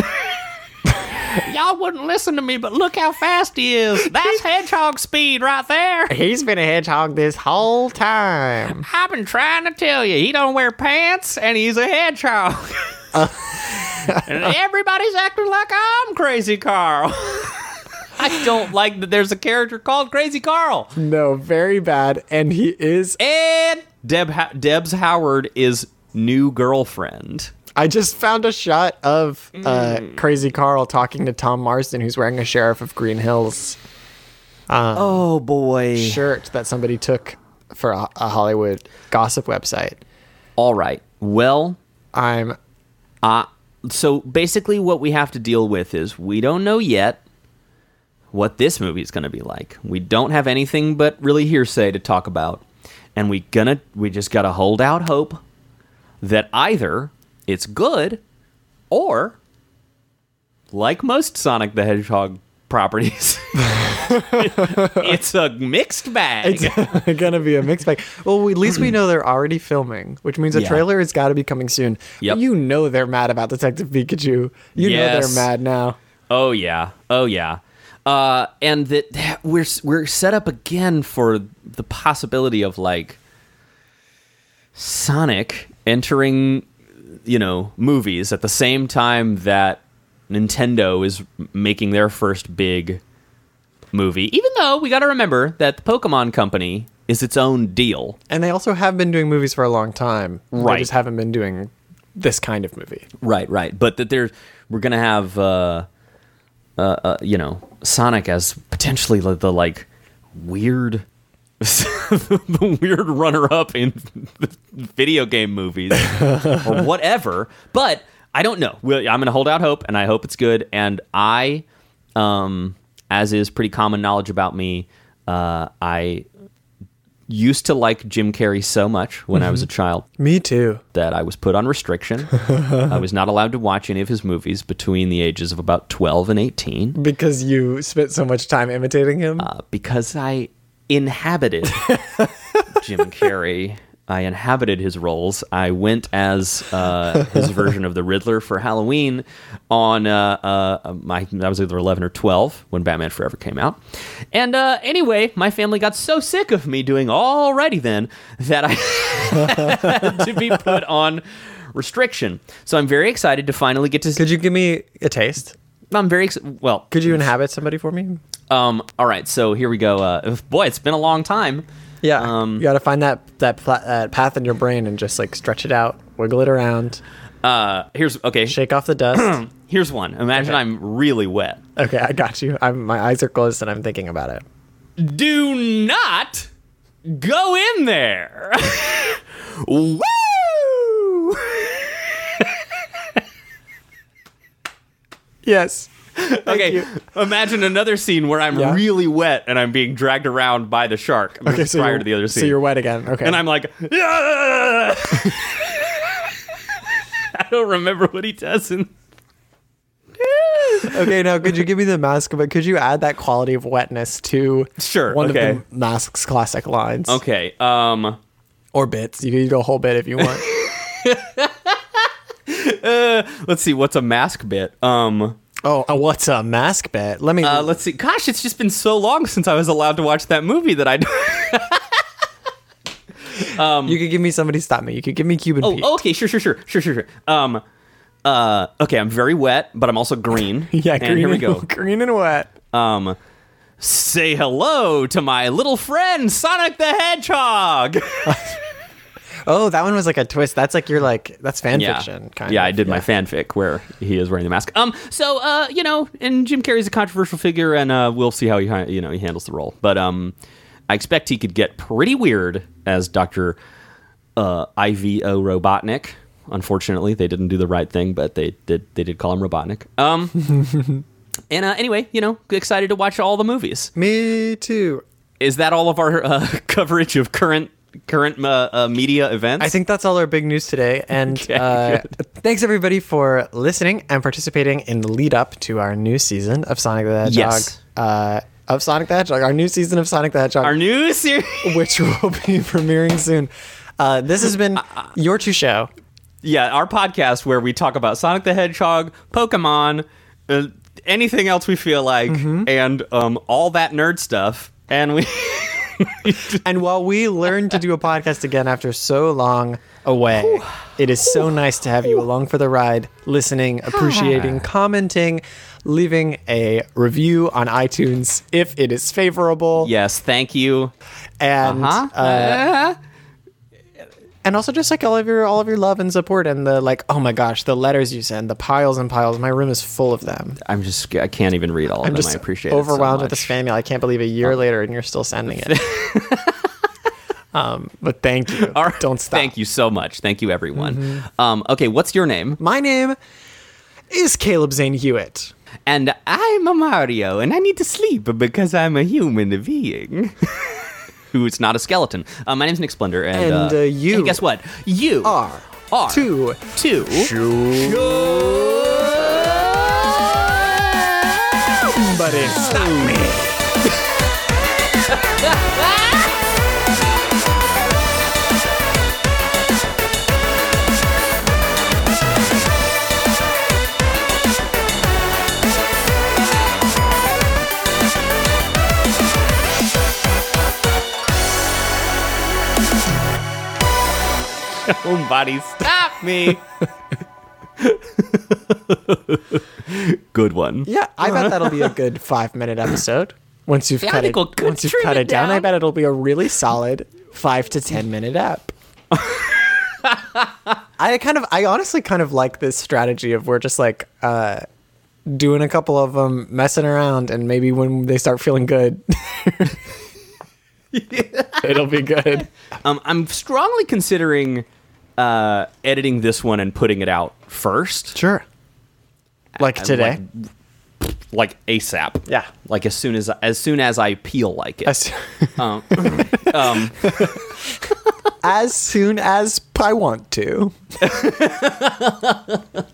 Y'all wouldn't listen to me, but look how fast he is. That's hedgehog speed right there. he's been a hedgehog this whole time I've been trying to tell you, he don't wear pants and he's a hedgehog. and everybody's acting like I'm Crazy Carl. I don't like that there's a character called Crazy Carl. no very bad and he is And Deb ha- Deb's Howard is new girlfriend. I just found a shot of uh, Mm. Crazy Carl talking to Tom Marsden, who's wearing a Sheriff of Green Hills Oh boy. shirt that somebody took for a, a Hollywood gossip website. All right. Well, I'm Uh, so basically, what we have to deal with is we don't know yet what this movie is going to be like. We don't have anything but really hearsay to talk about, and we gonna we just gotta hold out hope that either it's good or, like most Sonic the Hedgehog properties, it's a mixed bag. it's gonna be a mixed bag. Well, at least we know they're already filming, which means a Yeah. trailer has got to be coming soon. Yep. You know they're mad about Detective Pikachu. You know they're mad now. Oh yeah, oh yeah, uh, and that that we're we're set up again for the possibility of like Sonic entering, you know, movies at the same time that Nintendo is making their first big movie. Even though we got to remember that the Pokemon Company is its own deal. And they also have been doing movies for a long time. They Right. just haven't been doing this kind of movie. Right, right. But that there's we're gonna have uh, uh, uh you know Sonic as potentially the, the like weird the weird runner up in video game movies or whatever. But I don't know. I'm gonna hold out hope, and I hope it's good. And I, um, as is pretty common knowledge about me, uh, I used to like Jim Carrey so much when I was a child Me too. that I was put on restriction. I was not allowed to watch any of his movies between the ages of about 12 and 18 Because you spent so much time imitating him. uh, because I inhabited Jim Carrey. I inhabited his roles. I went as uh, his version of the Riddler for Halloween on uh, uh, my. I was either eleven or twelve when Batman Forever came out. And uh, anyway, my family got so sick of me doing alrighty then that I had to be put on restriction. So I'm very excited to finally get to. Could you give me a taste? I'm very ex- well. Could you inhabit somebody for me? Um. All right. So here we go. Uh, boy, it's been a long time. Yeah. Um, you got to find that that, pla- that path in your brain and just like stretch it out, wiggle it around, Uh, here's okay. shake off the dust. Here's one. Imagine Okay. I'm really wet. okay, I got you. I'm my eyes are closed and I'm thinking about it. Do not go in there. Woo! Yes. okay. you. Imagine another scene where I'm Yeah. really wet and I'm being dragged around by the shark. This Okay, so prior to the other scene. So you're wet again. Okay. and I'm like, "Yeah!" I don't remember what he does in. okay. Now, could you give me the mask? But could you add that quality of wetness to Sure, one okay. of the mask's classic lines? Okay. Um. Or bits. You could go a whole bit if you want. Let's see. What's a mask bit? Um. oh, uh, what's a mask bit? Let me. Uh, let's see. Gosh, it's just been so long since I was allowed to watch that movie that I. um, you could give me somebody stop me. You could give me Cuban Pete. oh, okay. Sure, sure, sure, sure, sure, sure. Um. Uh. Okay. I'm very wet, but I'm also green. yeah. And Green here we go. green and wet. Um. say hello to my little friend Sonic the Hedgehog. Oh, that one was like a twist. That's like you're like that's fan yeah, fiction kind of yeah, of. I did my fanfic where he is wearing the mask. Um, so uh, you know, and Jim Carrey's a controversial figure, and uh, we'll see how he you know he handles the role. But um, I expect he could get pretty weird as Doctor uh, Ivo Robotnik. Unfortunately, they didn't do the right thing, but they did. They did call him Robotnik. Um, and uh, anyway, you know, excited to watch all the movies. Me too. Is that all of our uh, coverage of current current uh, uh, media events? I think that's all our big news today. And Okay, uh, thanks everybody for listening and participating in the lead up to our new season of Sonic the Hedgehog. Yes. Uh, of Sonic the Hedgehog, our new season of Sonic the Hedgehog, our new series. which will be premiering soon. Uh, this has been your two show. yeah, our podcast where we talk about Sonic the Hedgehog, Pokemon, uh, anything else we feel like, and um, all that nerd stuff. And we, And while we learn to do a podcast again after so long away, it is so nice to have you along for the ride, listening, appreciating, commenting, leaving a review on iTunes if it is favorable, yes, thank you. and Huh? uh, and also just like all of your all of your love and support and the like. Oh my gosh, the letters you send, the piles and piles. My room is full of them. I'm just, I can't even read all of I'm them. just I appreciate it. overwhelmed so with this fan mail. I can't believe a year later and you're still sending it. um, but thank you. All right, Don't stop. Mm-hmm. Thank you so much. Thank you, everyone. Um, okay, what's your name? My name is Caleb Zane Huett. And I'm a Mario, and I need to sleep because I'm a human being. Who's not a skeleton. Uh, my name's Nick Splendorr, and, And, uh, you hey, guess what? You Are are two two. Buddy, stop me. Somebody stop me. Good one. Yeah, I bet that'll be a good five minute episode. Once you've Yeah, cut it, we'll once you've cut it it down, I bet it'll be a really solid five to ten minute app. I kind of, I honestly kind of like this strategy of we're just like uh, doing a couple of them, messing around, and maybe when they start feeling good, it'll be good. Um, I'm strongly considering uh, editing this one and putting it out first, Sure. Like today. like ASAP. Yeah. like as soon as as soon as I peel like it. as, Um, um, as soon as I want to.